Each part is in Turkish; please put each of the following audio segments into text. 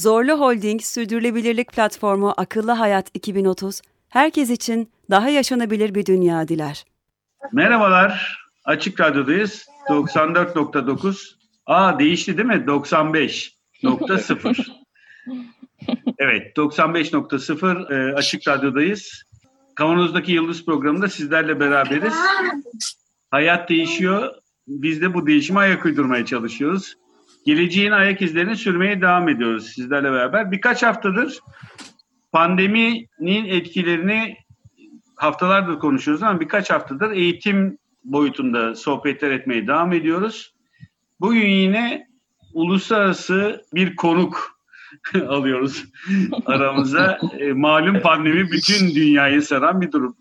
Zorlu Holding Sürdürülebilirlik Platformu Akıllı Hayat 2030, herkes için daha yaşanabilir bir dünya diler. Merhabalar, Açık Radyo'dayız. 94.9. Aa değişti değil mi? 95.0. evet, 95.0 e, Açık Radyo'dayız. Kavanozdaki Yıldız programında sizlerle beraberiz. Hayat değişiyor. Biz de bu değişime ayak uydurmaya çalışıyoruz. Geleceğin ayak izlerini sürmeye devam ediyoruz sizlerle beraber. Birkaç haftadır pandeminin etkilerini haftalardır konuşuyoruz ama birkaç haftadır eğitim boyutunda sohbetler etmeye devam ediyoruz. Bugün yine uluslararası bir konuk alıyoruz aramıza. E, malum pandemi bütün dünyayı saran bir durum.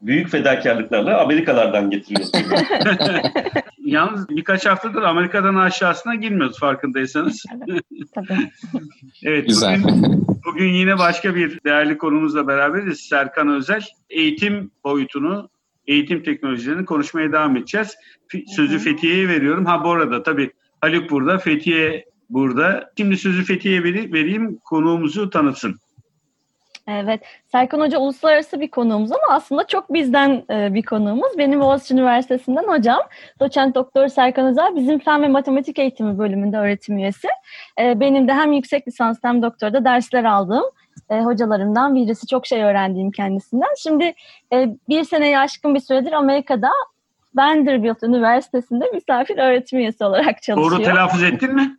Büyük fedakarlıklarla Amerikalardan getiriyoruz. Yalnız birkaç haftadır Amerika'dan aşağısına girmiyoruz farkındaysanız. Tabii. evet, Güzel. Bugün, bugün yine başka bir değerli konumuzla beraberiz. Serkan Özel. Eğitim boyutunu, eğitim teknolojilerini konuşmaya devam edeceğiz. Sözü Fethiye'ye veriyorum. Ha bu arada tabii Haluk burada, Fethiye burada. Şimdi sözü Fethiye'ye vereyim, konuğumuzu tanıtsın. Evet. Serkan Hoca uluslararası bir konuğumuz ama aslında çok bizden e, bir konuğumuz. Benim Boğaziçi Üniversitesi'nden hocam. Doçent Doktor Serkan Özel bizim Fen ve Matematik Eğitimi bölümünde öğretim üyesi. E, benim de hem yüksek lisans hem doktorda dersler aldığım e, hocalarımdan birisi. Çok şey öğrendiğim kendisinden. Şimdi e, bir seneye aşkın bir süredir Amerika'da Vanderbilt Üniversitesi'nde misafir öğretim üyesi olarak çalışıyor. Doğru telaffuz ettin mi?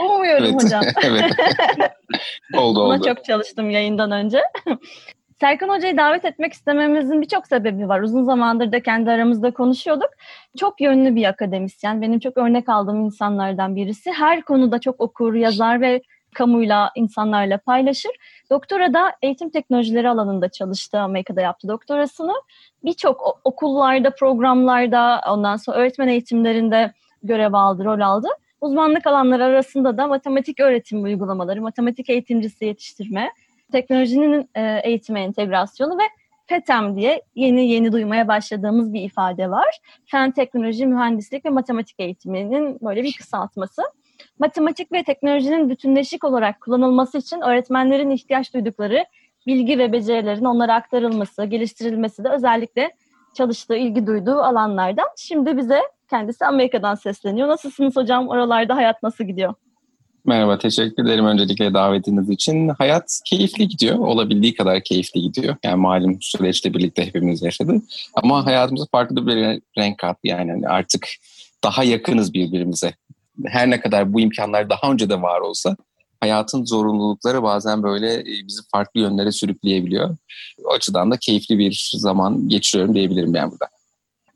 Umuyorum Evet. hocam. evet. oldu Buna oldu. çok çalıştım yayından önce. Serkan Hoca'yı davet etmek istememizin birçok sebebi var. Uzun zamandır da kendi aramızda konuşuyorduk. Çok yönlü bir akademisyen. Benim çok örnek aldığım insanlardan birisi. Her konuda çok okur, yazar ve kamuyla, insanlarla paylaşır. Doktora da eğitim teknolojileri alanında çalıştı. Amerika'da yaptı doktorasını. Birçok okullarda, programlarda, ondan sonra öğretmen eğitimlerinde görev aldı, rol aldı. Uzmanlık alanları arasında da matematik öğretim uygulamaları, matematik eğitimcisi yetiştirme, teknolojinin e, eğitime entegrasyonu ve FETEM diye yeni yeni duymaya başladığımız bir ifade var. Fen, teknoloji, mühendislik ve matematik eğitiminin böyle bir kısaltması. Matematik ve teknolojinin bütünleşik olarak kullanılması için öğretmenlerin ihtiyaç duydukları bilgi ve becerilerin onlara aktarılması, geliştirilmesi de özellikle çalıştığı, ilgi duyduğu alanlardan. Şimdi bize kendisi Amerika'dan sesleniyor. Nasılsınız hocam? Oralarda hayat nasıl gidiyor? Merhaba, teşekkür ederim öncelikle davetiniz için. Hayat keyifli gidiyor, olabildiği kadar keyifli gidiyor. Yani malum süreçle birlikte hepimiz yaşadık. Ama hayatımıza farklı bir renk kattı yani Hani artık daha yakınız birbirimize. Her ne kadar bu imkanlar daha önce de var olsa hayatın zorunlulukları bazen böyle e, bizi farklı yönlere sürükleyebiliyor. O açıdan da keyifli bir zaman geçiriyorum diyebilirim yani burada.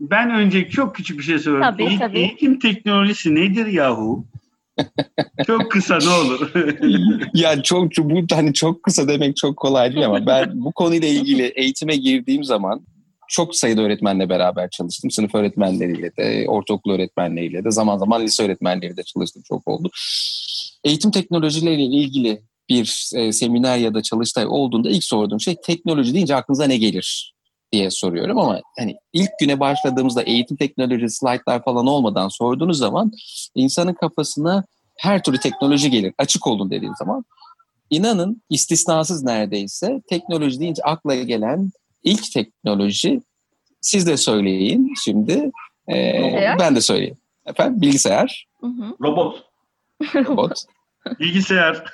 Ben önce çok küçük bir şey soruyorum. Tabii, tabii. Eğitim teknolojisi nedir yahu? çok kısa ne olur. ya çok çok- bu hani çok kısa demek çok kolay değil ama ben bu konuyla ilgili eğitime girdiğim zaman çok sayıda öğretmenle beraber çalıştım. Sınıf öğretmenleriyle de, ortaokul öğretmenleriyle de, zaman zaman lise öğretmenleriyle de çalıştım. Çok oldu. Eğitim teknolojileriyle ilgili bir e, seminer ya da çalıştay olduğunda ilk sorduğum şey teknoloji deyince aklınıza ne gelir diye soruyorum ama hani ilk güne başladığımızda eğitim teknoloji slaytlar falan olmadan sorduğunuz zaman insanın kafasına her türlü teknoloji gelir. Açık olun dediğim zaman. İnanın istisnasız neredeyse teknoloji deyince akla gelen ilk teknoloji siz de söyleyin şimdi. Ee, ben de söyleyeyim. Efendim bilgisayar, Hı hı. Robot. robot, Bilgisayar.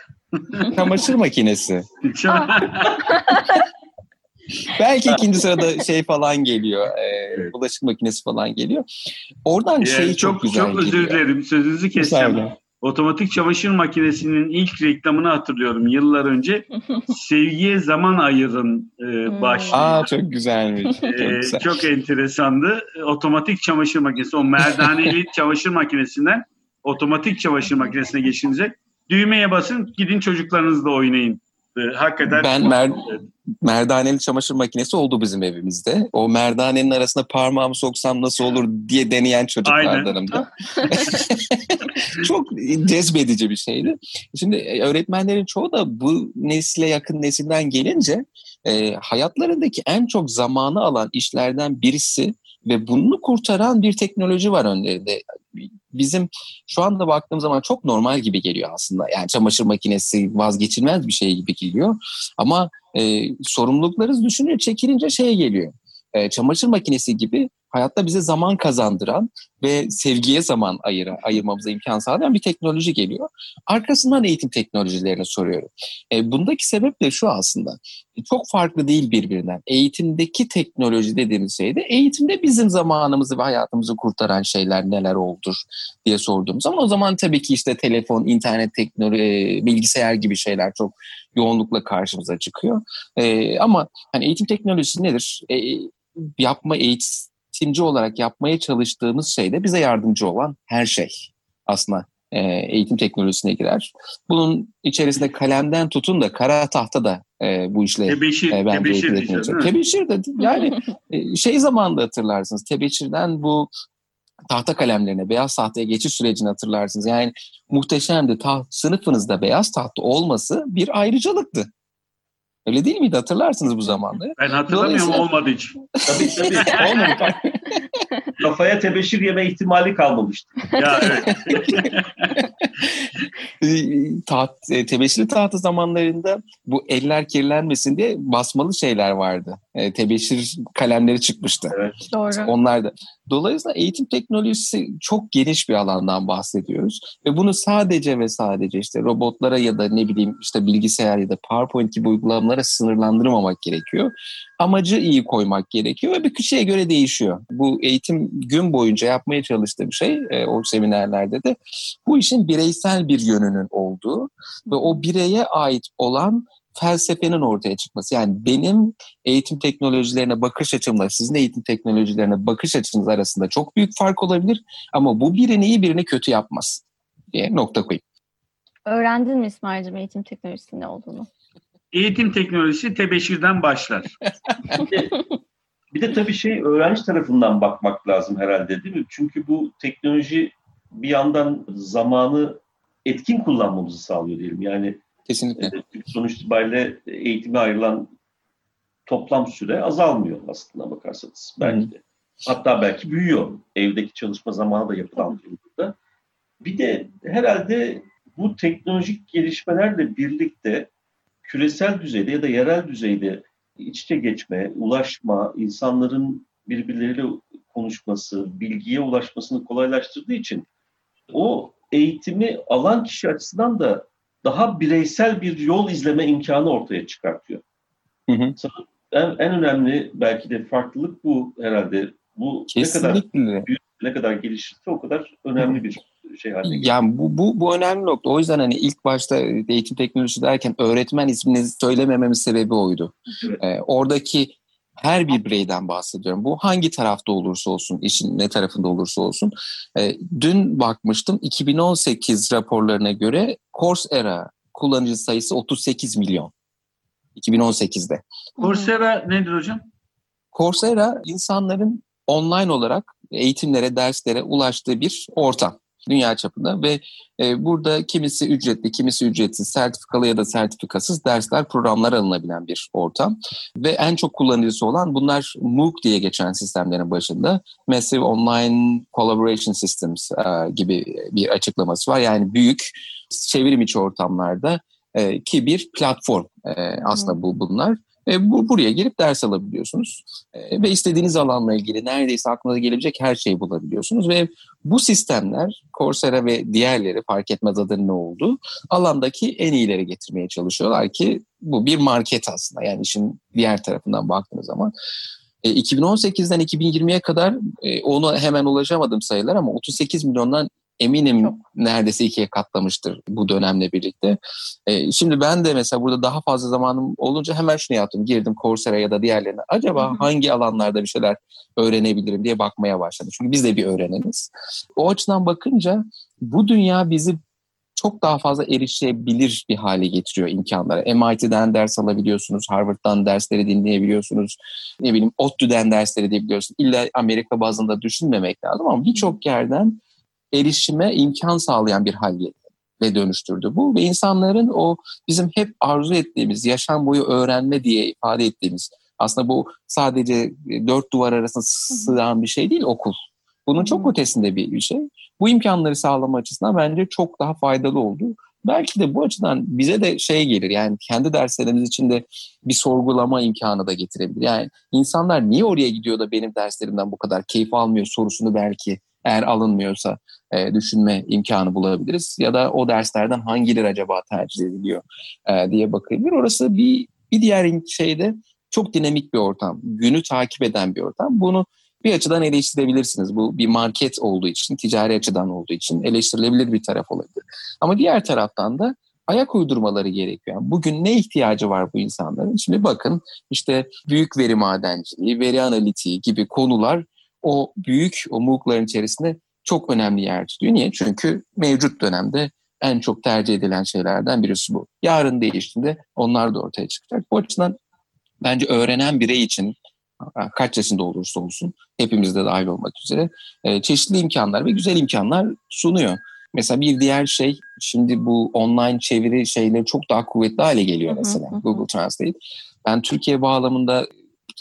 çamaşır makinesi. Belki ikinci sırada şey falan geliyor. e, Evet. bulaşık makinesi falan geliyor. Oradan Ee, şey çok, çok güzel çok özür geliyor. dilerim. Sözünüzü keseceğim. Müsaade. Otomatik çamaşır makinesinin ilk reklamını hatırlıyorum yıllar önce. Sevgiye zaman ayırın e, Hmm. başlığı. Aa çok güzelmiş. Çok Ee, güzel. çok enteresandı. Otomatik çamaşır makinesi, o merdaneli çamaşır makinesinden otomatik çamaşır makinesine geçince düğmeye basın, gidin çocuklarınızla oynayın hakikaten Ben mer merdaneli çamaşır makinesi oldu bizim evimizde. O merdanenin arasına parmağımı soksam nasıl olur diye deneyen çocuklardanım da. Çok cezbedici bir şeydi. Şimdi e, öğretmenlerin çoğu da bu nesile yakın nesilden gelince e, hayatlarındaki en çok zamanı alan işlerden birisi ve bunu kurtaran bir teknoloji var önlerinde. Bizim şu anda baktığım zaman çok normal gibi geliyor aslında. Yani çamaşır makinesi vazgeçilmez bir şey gibi geliyor. Ama e, sorumluluklarınız düşününce çekilince şey geliyor. E, çamaşır makinesi gibi hayatta bize zaman kazandıran ve sevgiye zaman ayıra, ayırmamıza imkan sağlayan bir teknoloji geliyor. Arkasından eğitim teknolojilerini soruyorum. E, bundaki sebep de şu aslında. Çok farklı değil birbirinden. Eğitimdeki teknoloji dediğimiz şeyde eğitimde bizim zamanımızı ve hayatımızı kurtaran şeyler neler oldur diye sorduğum zaman o zaman tabii ki işte telefon, internet teknoloji, e, bilgisayar gibi şeyler çok yoğunlukla karşımıza çıkıyor. E, ama hani eğitim teknolojisi nedir? E, yapma eğitimci olarak yapmaya çalıştığımız şey de bize yardımcı olan her şey aslında e, eğitim teknolojisine girer. Bunun içerisinde kalemden tutun da kara tahta da e, bu işle tebeşir, e, bence tebeşir diyeceğiz, etmeye değil mi? Tebeşir de yani e, şey zamanında hatırlarsınız. Tebeşirden bu tahta kalemlerine, beyaz tahtaya geçiş sürecini hatırlarsınız. Yani muhteşemdi. Ta, sınıfınızda beyaz tahta olması bir ayrıcalıktı. Öyle değil miydi? Hatırlarsınız bu zamanları. Ben hatırlamıyorum Dolayısıyla- olmadı hiç. Tabii tabii. Olmadı. Kafaya tebeşir yeme ihtimali kalmamıştı. Ya evet. E, taht, e, tebeşirli tahta zamanlarında bu eller kirlenmesin diye basmalı şeyler vardı. E, tebeşir kalemleri çıkmıştı. Doğru. Onlar da. Dolayısıyla eğitim teknolojisi çok geniş bir alandan bahsediyoruz. Ve bunu sadece ve sadece işte robotlara ya da ne bileyim işte bilgisayar ya da PowerPoint gibi uygulamalara sınırlandırmamak gerekiyor. Amacı iyi koymak gerekiyor ve bir kişiye göre değişiyor. Bu eğitim gün boyunca yapmaya çalıştığım şey e, o seminerlerde de bu işin bireysel bir yönünün olduğu ve o bireye ait olan felsefenin ortaya çıkması. Yani benim eğitim teknolojilerine bakış açımla sizin eğitim teknolojilerine bakış açınız arasında çok büyük fark olabilir ama bu birini iyi birini kötü yapmaz diye nokta koyayım. Öğrendin mi İsmail'cim eğitim teknolojisinin ne olduğunu? Eğitim teknolojisi tebeşirden başlar. Bir de tabii şey öğrenci tarafından bakmak lazım herhalde değil mi? Çünkü bu teknoloji bir yandan zamanı etkin kullanmamızı sağlıyor diyelim. Yani Kesinlikle. e, sonuç itibariyle eğitime ayrılan toplam süre azalmıyor aslında bakarsanız belki de. Hatta belki büyüyor evdeki çalışma zamanı da yapılan durumda. Bir de herhalde bu teknolojik gelişmelerle birlikte küresel düzeyde ya da yerel düzeyde iç içe geçme, ulaşma, insanların birbirleriyle konuşması, bilgiye ulaşmasını kolaylaştırdığı için o eğitimi alan kişi açısından da daha bireysel bir yol izleme imkanı ortaya çıkartıyor. Hı hı. En, en önemli belki de farklılık bu herhalde. Bu ne kadar Kesinlikle. ne kadar gelişirse o kadar önemli bir şey haline geliyor. Yani bu, bu, bu önemli nokta. O yüzden hani ilk başta eğitim teknolojisi derken öğretmen ismini söylemememin sebebi oydu. Evet. Ee, oradaki her bir bireyden bahsediyorum. Bu hangi tarafta olursa olsun, işin ne tarafında olursa olsun. Ee, dün bakmıştım 2018 raporlarına göre Coursera kullanıcı sayısı 38 milyon. 2018'de. Coursera nedir hocam? Coursera insanların online olarak eğitimlere, derslere ulaştığı bir ortam dünya çapında ve e, burada kimisi ücretli, kimisi ücretsiz, sertifikalı ya da sertifikasız dersler, programlar alınabilen bir ortam. Ve en çok kullanıcısı olan bunlar MOOC diye geçen sistemlerin başında Massive Online Collaboration Systems e, gibi bir açıklaması var. Yani büyük çevrim içi ortamlarda e, ki bir platform e, aslında bu bunlar. E, bu, buraya gelip ders alabiliyorsunuz. E, ve istediğiniz alanla ilgili neredeyse aklınıza gelebilecek her şeyi bulabiliyorsunuz. Ve bu sistemler Coursera ve diğerleri fark etmez adının ne olduğu alandaki en iyileri getirmeye çalışıyorlar ki bu bir market aslında. Yani işin diğer tarafından baktığınız zaman. E, 2018'den 2020'ye kadar e, onu hemen ulaşamadım sayılar ama 38 milyondan eminim neredeyse ikiye katlamıştır bu dönemle birlikte. E, şimdi ben de mesela burada daha fazla zamanım olunca hemen şunu yaptım. Girdim Coursera ya da diğerlerine. Acaba Hı hı. hangi alanlarda bir şeyler öğrenebilirim diye bakmaya başladım. Çünkü biz de bir öğreneniz. O açıdan bakınca bu dünya bizi çok daha fazla erişebilir bir hale getiriyor imkanları. MIT'den ders alabiliyorsunuz, Harvard'dan dersleri dinleyebiliyorsunuz, ne bileyim ODTÜ'den dersleri dinleyebiliyorsunuz. İlla Amerika bazında düşünmemek lazım ama birçok yerden erişime imkan sağlayan bir hal ve dönüştürdü bu. Ve insanların o bizim hep arzu ettiğimiz, yaşam boyu öğrenme diye ifade ettiğimiz, aslında bu sadece dört duvar arasında sığan bir şey değil okul. Bunun çok ötesinde bir, bir şey. Bu imkanları sağlama açısından bence çok daha faydalı oldu. Belki de bu açıdan bize de şey gelir yani kendi derslerimiz için de bir sorgulama imkanı da getirebilir. Yani insanlar niye oraya gidiyor da benim derslerimden bu kadar keyif almıyor sorusunu belki eğer alınmıyorsa e, düşünme imkanı bulabiliriz. Ya da o derslerden hangileri acaba tercih ediliyor e, diye bakabilir. Orası bir, bir diğer şeyde çok dinamik bir ortam. Günü takip eden bir ortam. Bunu bir açıdan eleştirebilirsiniz. Bu bir market olduğu için, ticari açıdan olduğu için eleştirilebilir bir taraf olabilir. Ama diğer taraftan da ayak uydurmaları gerekiyor. Yani bugün ne ihtiyacı var bu insanların? Şimdi bakın işte büyük veri madenciliği, veri analitiği gibi konular o büyük o MOOC'ların içerisinde çok önemli yer tutuyor. Niye? Çünkü mevcut dönemde en çok tercih edilen şeylerden birisi bu. Yarın değiştiğinde onlar da ortaya çıkacak. Bu açıdan bence öğrenen birey için kaç yaşında olursa olsun hepimizde dahil olmak üzere e, çeşitli imkanlar ve güzel imkanlar sunuyor. Mesela bir diğer şey şimdi bu online çeviri şeyleri çok daha kuvvetli hale geliyor mesela Google Translate. Ben Türkiye bağlamında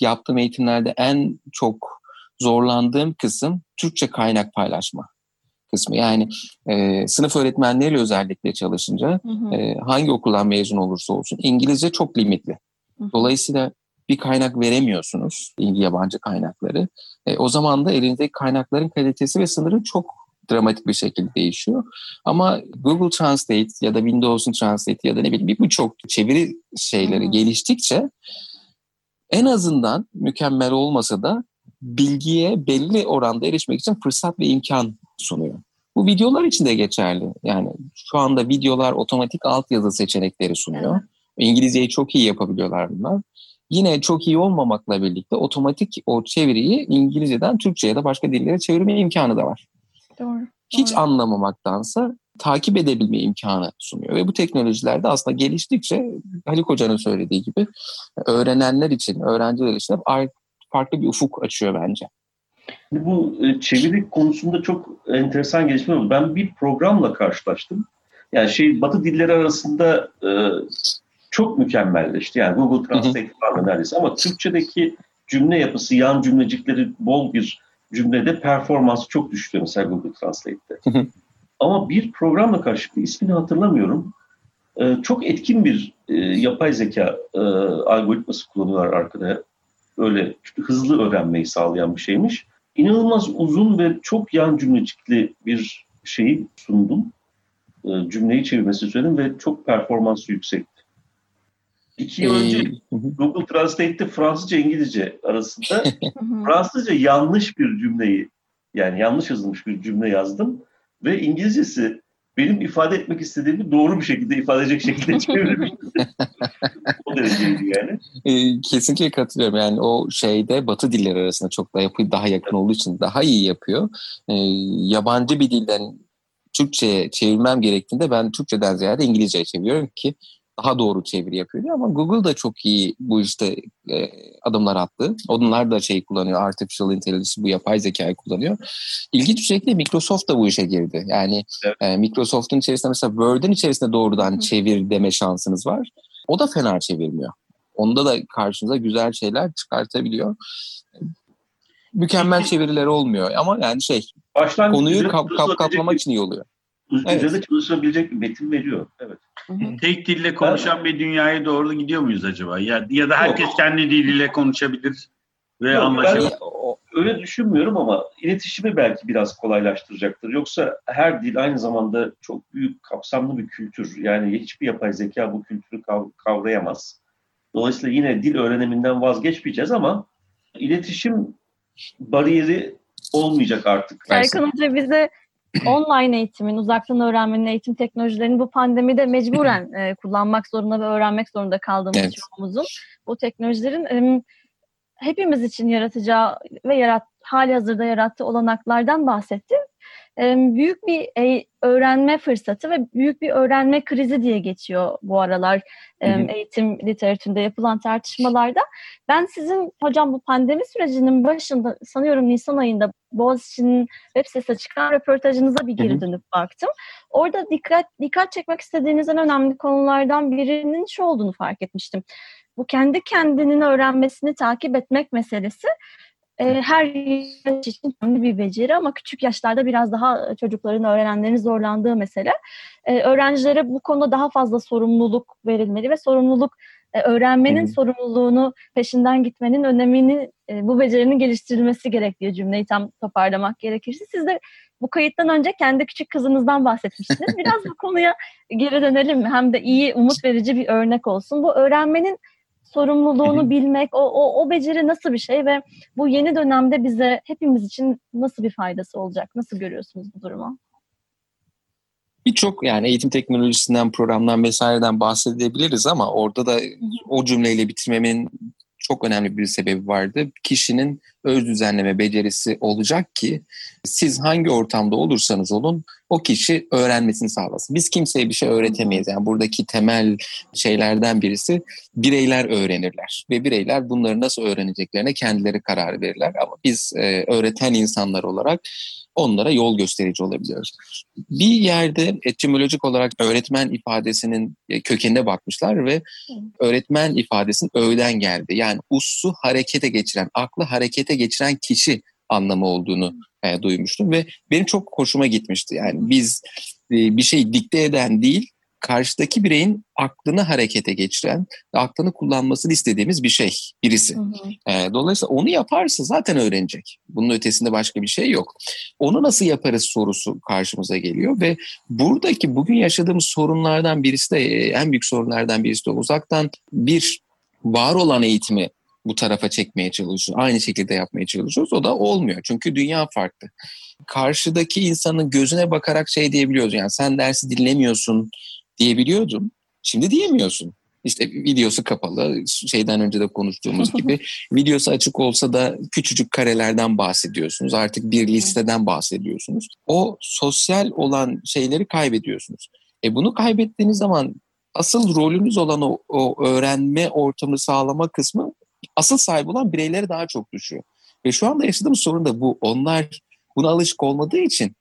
yaptığım eğitimlerde en çok zorlandığım kısım Türkçe kaynak paylaşma kısmı. Yani e, sınıf öğretmenleriyle özellikle çalışınca hı hı. E, hangi okuldan mezun olursa olsun İngilizce çok limitli. Dolayısıyla bir kaynak veremiyorsunuz, yabancı kaynakları. E, o zaman da elinizdeki kaynakların kalitesi ve sınırı çok dramatik bir şekilde değişiyor. Ama Google Translate ya da Windows'un Translate ya da ne bileyim birçok çeviri şeyleri hmm. geliştikçe en azından mükemmel olmasa da bilgiye belli oranda erişmek için fırsat ve imkan sunuyor. Bu videolar için de geçerli. Yani şu anda videolar otomatik altyazı seçenekleri sunuyor. İngilizceyi çok iyi yapabiliyorlar bunlar yine çok iyi olmamakla birlikte otomatik o çeviriyi İngilizceden Türkçe ya da başka dillere çevirme imkanı da var. Doğru. Hiç doğru. anlamamaktansa takip edebilme imkanı sunuyor. Ve bu teknolojilerde aslında geliştikçe Haluk Hoca'nın söylediği gibi öğrenenler için, öğrenciler için farklı bir ufuk açıyor bence. Bu e, çeviri konusunda çok enteresan gelişme oldu. Ben bir programla karşılaştım. Yani şey Batı dilleri arasında e, çok mükemmelleşti. Yani Google Translate falan neredeyse ama Türkçedeki cümle yapısı, yan cümlecikleri bol bir cümlede performansı çok düştü mesela Google Translate'te. ama bir programla karşılıklı ismini hatırlamıyorum. Ee, çok etkin bir e, yapay zeka e, algoritması kullanıyorlar arkada. Öyle hızlı öğrenmeyi sağlayan bir şeymiş. İnanılmaz uzun ve çok yan cümlecikli bir şeyi sundum. E, cümleyi çevirmesi söyledim ve çok performansı yüksek. İki yıl önce ee, Google Translate'te Fransızca İngilizce arasında Fransızca yanlış bir cümleyi yani yanlış yazılmış bir cümle yazdım ve İngilizcesi benim ifade etmek istediğimi doğru bir şekilde ifade edecek şekilde çevirmiştim. o dereceydi yani. E, kesinlikle katılıyorum. Yani o şeyde batı dilleri arasında çok da yapı daha yakın olduğu için daha iyi yapıyor. E, yabancı bir dilden Türkçe'ye çevirmem gerektiğinde ben Türkçeden ziyade İngilizce'ye çeviriyorum ki daha doğru çeviri yapıyor ama Google da çok iyi bu işte e, adımlar attı. Onlar da şey kullanıyor, artificial intelligence bu yapay zekayı kullanıyor. İlginç bir şekilde Microsoft da bu işe girdi. Yani evet. e, Microsoft'un içerisinde mesela Word'ün içerisinde doğrudan Hı. çevir deme şansınız var. O da fena çevirmiyor. Onda da karşınıza güzel şeyler çıkartabiliyor. Mükemmel çeviriler olmuyor ama yani şey konuyu kap, kap, kaplamak için iyi oluyor. Üzerinde evet. çalışabilecek bir metin veriyor. Evet. Tek dille konuşan evet. bir dünyaya doğru gidiyor muyuz acaba? Ya, ya da herkes Yok. kendi diliyle konuşabilir ve Yok, anlaşabilir. Ben öyle düşünmüyorum ama iletişimi belki biraz kolaylaştıracaktır. Yoksa her dil aynı zamanda çok büyük kapsamlı bir kültür. Yani hiçbir yapay zeka bu kültürü kavrayamaz. Dolayısıyla yine dil öğreniminden vazgeçmeyeceğiz ama iletişim bariyeri olmayacak artık. Serkan Hoca bize online eğitimin, uzaktan öğrenmenin eğitim teknolojilerini bu pandemide mecburen e, kullanmak zorunda ve öğrenmek zorunda kaldığımız evet. çoğumuzun bu teknolojilerin e, hepimiz için yaratacağı ve yarat, hali hazırda yarattığı olanaklardan bahsetti. Büyük bir öğrenme fırsatı ve büyük bir öğrenme krizi diye geçiyor bu aralar hı hı. eğitim literatüründe yapılan tartışmalarda. Ben sizin hocam bu pandemi sürecinin başında sanıyorum Nisan ayında Boğaziçi'nin web sitesine çıkan röportajınıza bir geri dönüp baktım. Orada dikkat dikkat çekmek istediğiniz en önemli konulardan birinin şu olduğunu fark etmiştim. Bu kendi kendinin öğrenmesini takip etmek meselesi e, her yaş için önemli bir beceri ama küçük yaşlarda biraz daha çocukların, öğrenenlerin zorlandığı mesele. E, öğrencilere bu konuda daha fazla sorumluluk verilmeli ve sorumluluk e, öğrenmenin Hı-hı. sorumluluğunu peşinden gitmenin önemini e, bu becerinin geliştirilmesi gerektiği cümleyi tam toparlamak gerekirse siz de bu kayıttan önce kendi küçük kızınızdan bahsetmiştiniz. Biraz bu konuya geri dönelim mi? Hem de iyi, umut verici bir örnek olsun. Bu öğrenmenin sorumluluğunu bilmek, o, o, o beceri nasıl bir şey ve bu yeni dönemde bize hepimiz için nasıl bir faydası olacak? Nasıl görüyorsunuz bu durumu? Birçok yani eğitim teknolojisinden, programdan vesaireden bahsedebiliriz ama orada da o cümleyle bitirmemin çok önemli bir sebebi vardı. Kişinin öz düzenleme becerisi olacak ki siz hangi ortamda olursanız olun o kişi öğrenmesini sağlasın. Biz kimseye bir şey öğretemeyiz. Yani buradaki temel şeylerden birisi bireyler öğrenirler ve bireyler bunları nasıl öğreneceklerine kendileri karar verirler. Ama biz e, öğreten insanlar olarak onlara yol gösterici olabiliyoruz. Bir yerde etimolojik olarak öğretmen ifadesinin e, kökenine bakmışlar ve öğretmen ifadesinin öğden geldi. Yani ussu harekete geçiren, aklı harekete geçiren kişi anlamı olduğunu e, duymuştum ve benim çok hoşuma gitmişti. Yani biz e, bir şey dikte eden değil, karşıdaki bireyin aklını harekete geçiren, aklını kullanmasını istediğimiz bir şey, birisi. Hı hı. E, dolayısıyla onu yaparsa zaten öğrenecek. Bunun ötesinde başka bir şey yok. Onu nasıl yaparız sorusu karşımıza geliyor ve buradaki bugün yaşadığımız sorunlardan birisi de e, en büyük sorunlardan birisi de uzaktan bir var olan eğitimi bu tarafa çekmeye çalışıyoruz. Aynı şekilde yapmaya çalışıyoruz. O da olmuyor. Çünkü dünya farklı. Karşıdaki insanın gözüne bakarak şey diyebiliyoruz. Yani sen dersi dinlemiyorsun diyebiliyordum. Şimdi diyemiyorsun. İşte videosu kapalı, şeyden önce de konuştuğumuz gibi videosu açık olsa da küçücük karelerden bahsediyorsunuz. Artık bir listeden bahsediyorsunuz. O sosyal olan şeyleri kaybediyorsunuz. E bunu kaybettiğiniz zaman asıl rolünüz olan o, o öğrenme ortamını sağlama kısmı asıl sahibi olan bireylere daha çok düşüyor. Ve şu anda yaşadığımız sorun da bu. Onlar buna alışık olmadığı için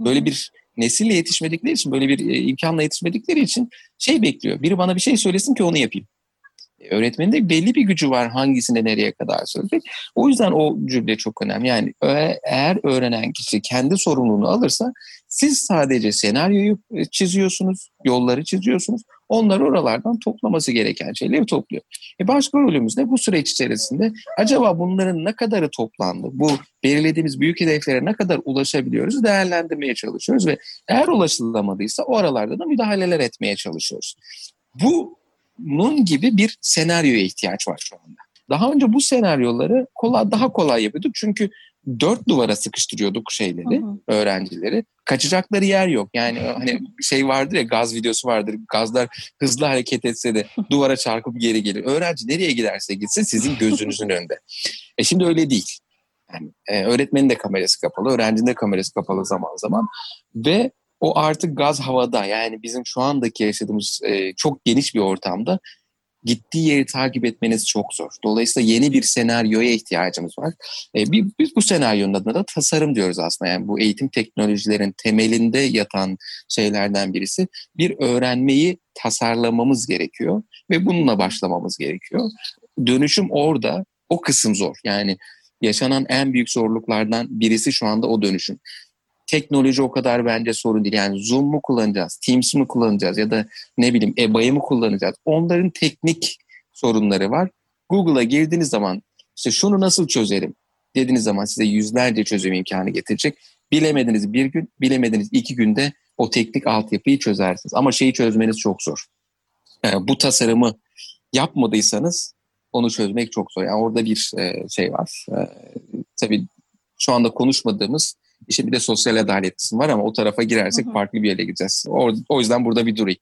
böyle bir nesille yetişmedikleri için böyle bir e, imkanla yetişmedikleri için şey bekliyor. Biri bana bir şey söylesin ki onu yapayım. E, öğretmenin de belli bir gücü var hangisine nereye kadar söyleyecek. O yüzden o cümle çok önemli. Yani eğer öğrenen kişi kendi sorumluluğunu alırsa siz sadece senaryoyu e, çiziyorsunuz, yolları çiziyorsunuz. Onlar oralardan toplaması gereken şeyleri topluyor. E başka rolümüz ne? Bu süreç içerisinde acaba bunların ne kadarı toplandı? Bu belirlediğimiz büyük hedeflere ne kadar ulaşabiliyoruz? Değerlendirmeye çalışıyoruz ve eğer ulaşılamadıysa o da müdahaleler etmeye çalışıyoruz. Bunun gibi bir senaryoya ihtiyaç var şu anda. Daha önce bu senaryoları kolay, daha kolay yapıyorduk çünkü dört duvara sıkıştırıyorduk şeyleri, hı hı. öğrencileri. Kaçacakları yer yok. Yani hani şey vardır ya gaz videosu vardır. Gazlar hızlı hareket etse de duvara çarpıp geri gelir. Öğrenci nereye giderse gitsin sizin gözünüzün önünde. E şimdi öyle değil. Yani, e, öğretmenin de kamerası kapalı, öğrencinin de kamerası kapalı zaman zaman. Ve o artık gaz havada yani bizim şu andaki yaşadığımız e, çok geniş bir ortamda gittiği yeri takip etmeniz çok zor. Dolayısıyla yeni bir senaryoya ihtiyacımız var. E, biz bu senaryonun adına da tasarım diyoruz aslında. Yani bu eğitim teknolojilerin temelinde yatan şeylerden birisi bir öğrenmeyi tasarlamamız gerekiyor ve bununla başlamamız gerekiyor. Dönüşüm orada, o kısım zor. Yani yaşanan en büyük zorluklardan birisi şu anda o dönüşüm teknoloji o kadar bence sorun değil. Yani Zoom mu kullanacağız, Teams mi kullanacağız ya da ne bileyim EBA'yı mı kullanacağız? Onların teknik sorunları var. Google'a girdiğiniz zaman işte şunu nasıl çözerim dediğiniz zaman size yüzlerce çözüm imkanı getirecek. Bilemediniz bir gün, bilemediniz iki günde o teknik altyapıyı çözersiniz. Ama şeyi çözmeniz çok zor. Yani bu tasarımı yapmadıysanız onu çözmek çok zor. Yani orada bir e, şey var. E, tabii şu anda konuşmadığımız İşte bir de sosyal adalet kısmı var ama o tarafa girersek hı hı. farklı bir yere gideceğiz. O, o yüzden burada bir durayım.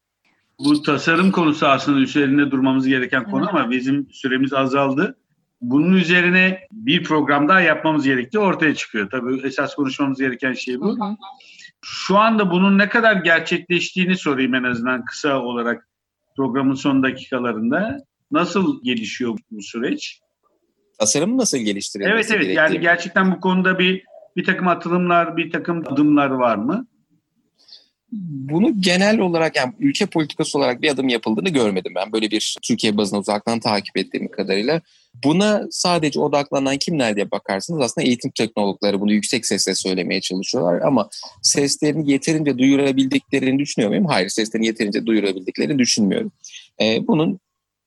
Bu tasarım konusu aslında üzerinde durmamız gereken konu ama bizim süremiz azaldı. bunun üzerine bir program daha yapmamız gerektiği ortaya çıkıyor. Tabii esas konuşmamız gereken şey bu. Hı hı. Şu anda bunun ne kadar gerçekleştiğini sorayım en azından kısa olarak programın son dakikalarında. Nasıl gelişiyor bu süreç? Tasarım nasıl geliştiriyor? Evet evet yani gerçekten bu konuda bir bir takım atılımlar, bir takım adımlar var mı? Bunu genel olarak yani ülke politikası olarak bir adım yapıldığını görmedim ben. Böyle bir Türkiye bazına uzaktan takip ettiğim kadarıyla. Buna sadece odaklanan kimler diye bakarsınız aslında eğitim teknologları bunu yüksek sesle söylemeye çalışıyorlar ama seslerini yeterince duyurabildiklerini düşünüyor muyum? Hayır seslerini yeterince duyurabildiklerini düşünmüyorum. Ee, bunun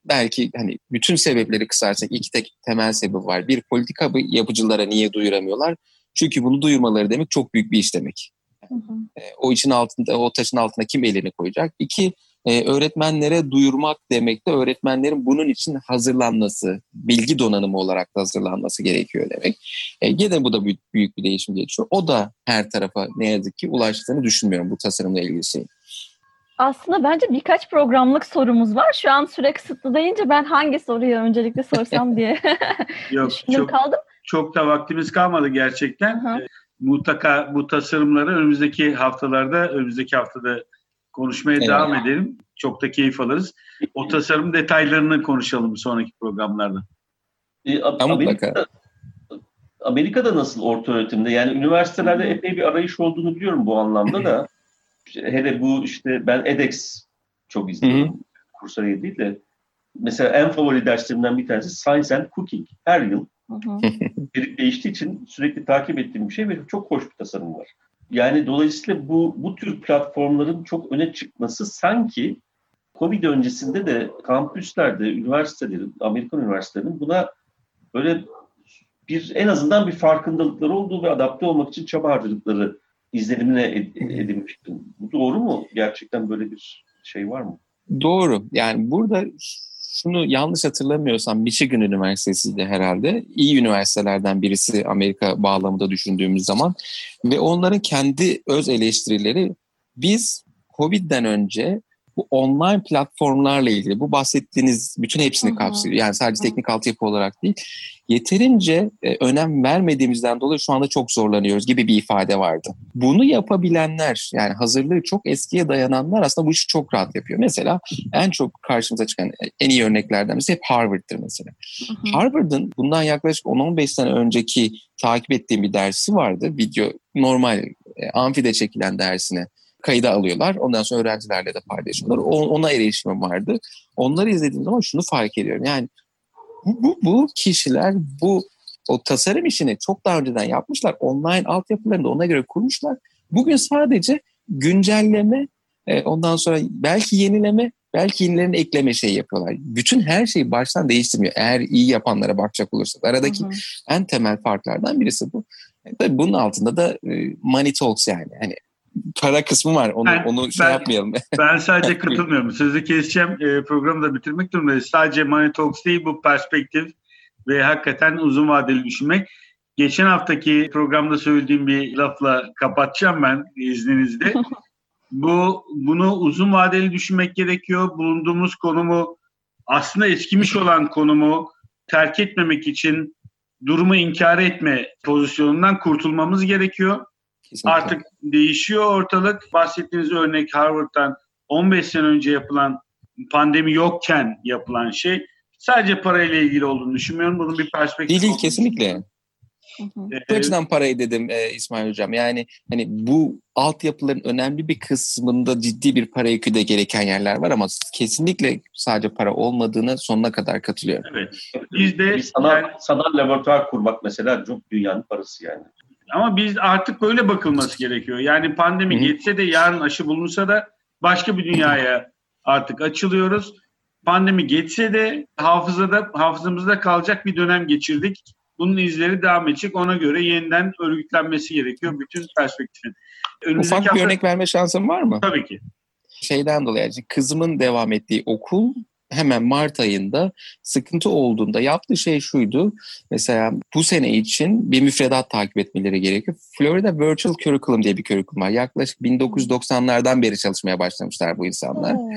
belki hani bütün sebepleri kısarsak iki tek temel sebebi var. Bir politika yapıcılara niye duyuramıyorlar? Çünkü bunu duyurmaları demek çok büyük bir iş demek. Hı hı. E, o için altında, o taşın altına kim elini koyacak? İki, e, öğretmenlere duyurmak demek de öğretmenlerin bunun için hazırlanması, bilgi donanımı olarak da hazırlanması gerekiyor demek. E, gene bu da büyük, büyük bir değişim geçiyor. O da her tarafa ne yazık ki ulaştığını düşünmüyorum bu tasarımla ilgili şeyin. Aslında bence birkaç programlık sorumuz var. Şu an süre kısıtlı deyince ben hangi soruyu öncelikle sorsam diye Yok, çok, kaldım. Çok da vaktimiz kalmadı gerçekten. Hı hı. mutlaka bu tasarımları önümüzdeki haftalarda, önümüzdeki haftada konuşmaya evet. devam edelim. Çok da keyif alırız. O tasarım detaylarını konuşalım sonraki programlarda. E, Amerika'da, Amerika'da nasıl orta öğretimde? Yani üniversitelerde epey bir arayış olduğunu biliyorum bu anlamda da. Hele bu işte ben edX çok izliyorum. Coursera değil de. Mesela en favori derslerimden bir tanesi Science and Cooking. Her yıl içerik değiştiği için sürekli takip ettiğim bir şey ve çok hoş bir tasarım var. Yani dolayısıyla bu, bu tür platformların çok öne çıkması sanki Covid öncesinde de kampüslerde, üniversitelerin, Amerikan üniversitelerinin buna böyle bir en azından bir farkındalıkları olduğu ve adapte olmak için çaba harcadıkları izlenimine ed- edinmiştim. Bu doğru mu? Gerçekten böyle bir şey var mı? Doğru. Yani burada şunu yanlış hatırlamıyorsam Michigan Üniversitesi'ydi herhalde. İyi üniversitelerden birisi Amerika bağlamında düşündüğümüz zaman. Ve onların kendi öz eleştirileri biz Covid'den önce bu online platformlarla ilgili bu bahsettiğiniz bütün hepsini kapsıyor. Yani sadece teknik altyapı olarak değil. Yeterince e, önem vermediğimizden dolayı şu anda çok zorlanıyoruz gibi bir ifade vardı. Bunu yapabilenler yani hazırlığı çok eskiye dayananlar aslında bu işi çok rahat yapıyor. Mesela en çok karşımıza çıkan en iyi örneklerden birisi hep Harvard'dır mesela. Harvard'ın bundan yaklaşık 10-15 sene önceki takip ettiğim bir dersi vardı. Video normal e, amfide çekilen dersine kayda alıyorlar. Ondan sonra öğrencilerle de paylaşıyorlar. Ona erişimim vardı. Onları izlediğim zaman şunu fark ediyorum. Yani bu, bu, bu kişiler bu o tasarım işini çok daha önceden yapmışlar. Online altyapılarını da ona göre kurmuşlar. Bugün sadece güncelleme, e, ondan sonra belki yenileme, belki yenilerini ekleme şey yapıyorlar. Bütün her şeyi baştan değiştirmiyor. Eğer iyi yapanlara bakacak olursak. Aradaki hı hı. en temel farklardan birisi bu. E, tabii bunun altında da e, money talks yani. Hani para kısmı var. Onu ben, onu şey ben, yapmayalım. ben sadece katılmıyorum. Sözü keseceğim. E, programı da bitirmek durumundayız. Sadece Money Talks değil bu perspektif ve hakikaten uzun vadeli düşünmek. Geçen haftaki programda söylediğim bir lafla kapatacağım ben izninizle. bu bunu uzun vadeli düşünmek gerekiyor. Bulunduğumuz konumu aslında eskimiş olan konumu terk etmemek için durumu inkar etme pozisyonundan kurtulmamız gerekiyor. Kesinlikle. Artık değişiyor ortalık. Bahsettiğiniz örnek Harvard'dan 15 sene önce yapılan pandemi yokken yapılan şey sadece parayla ilgili olduğunu düşünmüyorum. Bunun bir perspektifi Değil, değil kesinlikle. Bu açıdan parayı dedim e, İsmail Hocam. Yani hani bu altyapıların önemli bir kısmında ciddi bir para yükü de gereken yerler var ama kesinlikle sadece para olmadığını sonuna kadar katılıyorum. Evet. Biz de bir sanal, yani, sanal laboratuvar kurmak mesela çok dünyanın parası yani. Ama biz artık böyle bakılması gerekiyor. Yani pandemi Hı. geçse de yarın aşı bulunsa da başka bir dünyaya artık açılıyoruz. Pandemi geçse de hafızada hafızamızda kalacak bir dönem geçirdik. Bunun izleri devam edecek. Ona göre yeniden örgütlenmesi gerekiyor bütün perspektifin. Önümüzdeki Ufak bir hafta... örnek verme şansın var mı? Tabii ki. Şeyden dolayı kızımın devam ettiği okul hemen Mart ayında sıkıntı olduğunda yaptığı şey şuydu. Mesela bu sene için bir müfredat takip etmeleri gerekiyor. Florida Virtual Curriculum diye bir curriculum var. Yaklaşık 1990'lardan beri çalışmaya başlamışlar bu insanlar. Hmm.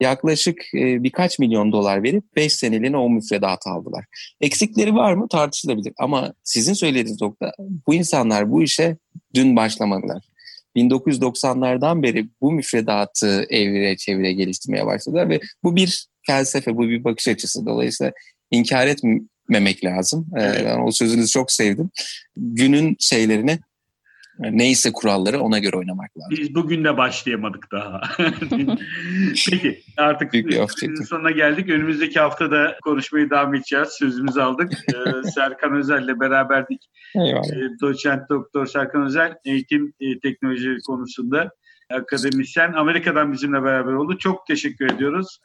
yaklaşık e, birkaç milyon dolar verip 5 seneliğine o müfredatı aldılar. Eksikleri var mı tartışılabilir ama sizin söylediğiniz nokta bu insanlar bu işe dün başlamadılar. 1990'lardan beri bu müfredatı evre çevire geliştirmeye başladılar ve bu bir felsefe, bu bir bakış açısı. Dolayısıyla inkar etmemek lazım. Evet. Ben o sözünüzü çok sevdim. Günün şeylerini neyse kuralları ona göre oynamak lazım. Biz bugün de başlayamadık daha. Peki artık sonuna geldik. Önümüzdeki haftada konuşmayı devam edeceğiz. Sözümüzü aldık. Ee, Serkan Özel ile beraberdik. Eyvallah. Ee, doçent Doktor Serkan Özel eğitim e, konusunda akademisyen. Amerika'dan bizimle beraber oldu. Çok teşekkür ediyoruz.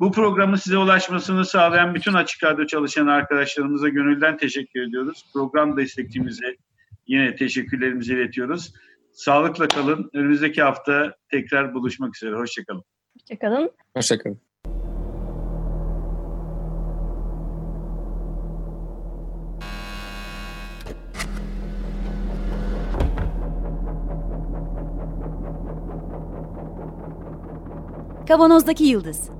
Bu programı size ulaşmasını sağlayan bütün Açık Radyo çalışan arkadaşlarımıza gönülden teşekkür ediyoruz. Program destekçimize yine teşekkürlerimizi iletiyoruz. Sağlıkla kalın. Önümüzdeki hafta tekrar buluşmak üzere. Hoşçakalın. Hoşçakalın. Hoşçakalın. Kavanozdaki Yıldız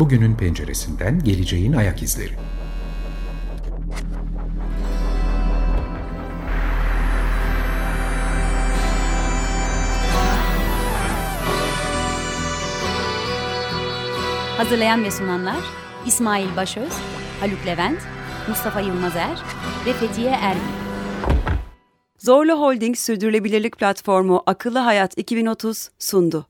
Bugünün penceresinden geleceğin ayak izleri. Hazırlayan ve sunanlar İsmail Başöz, Haluk Levent, Mustafa Yılmazer ve Fethiye Erbil. Zorlu Holding Sürdürülebilirlik Platformu Akıllı Hayat 2030 sundu.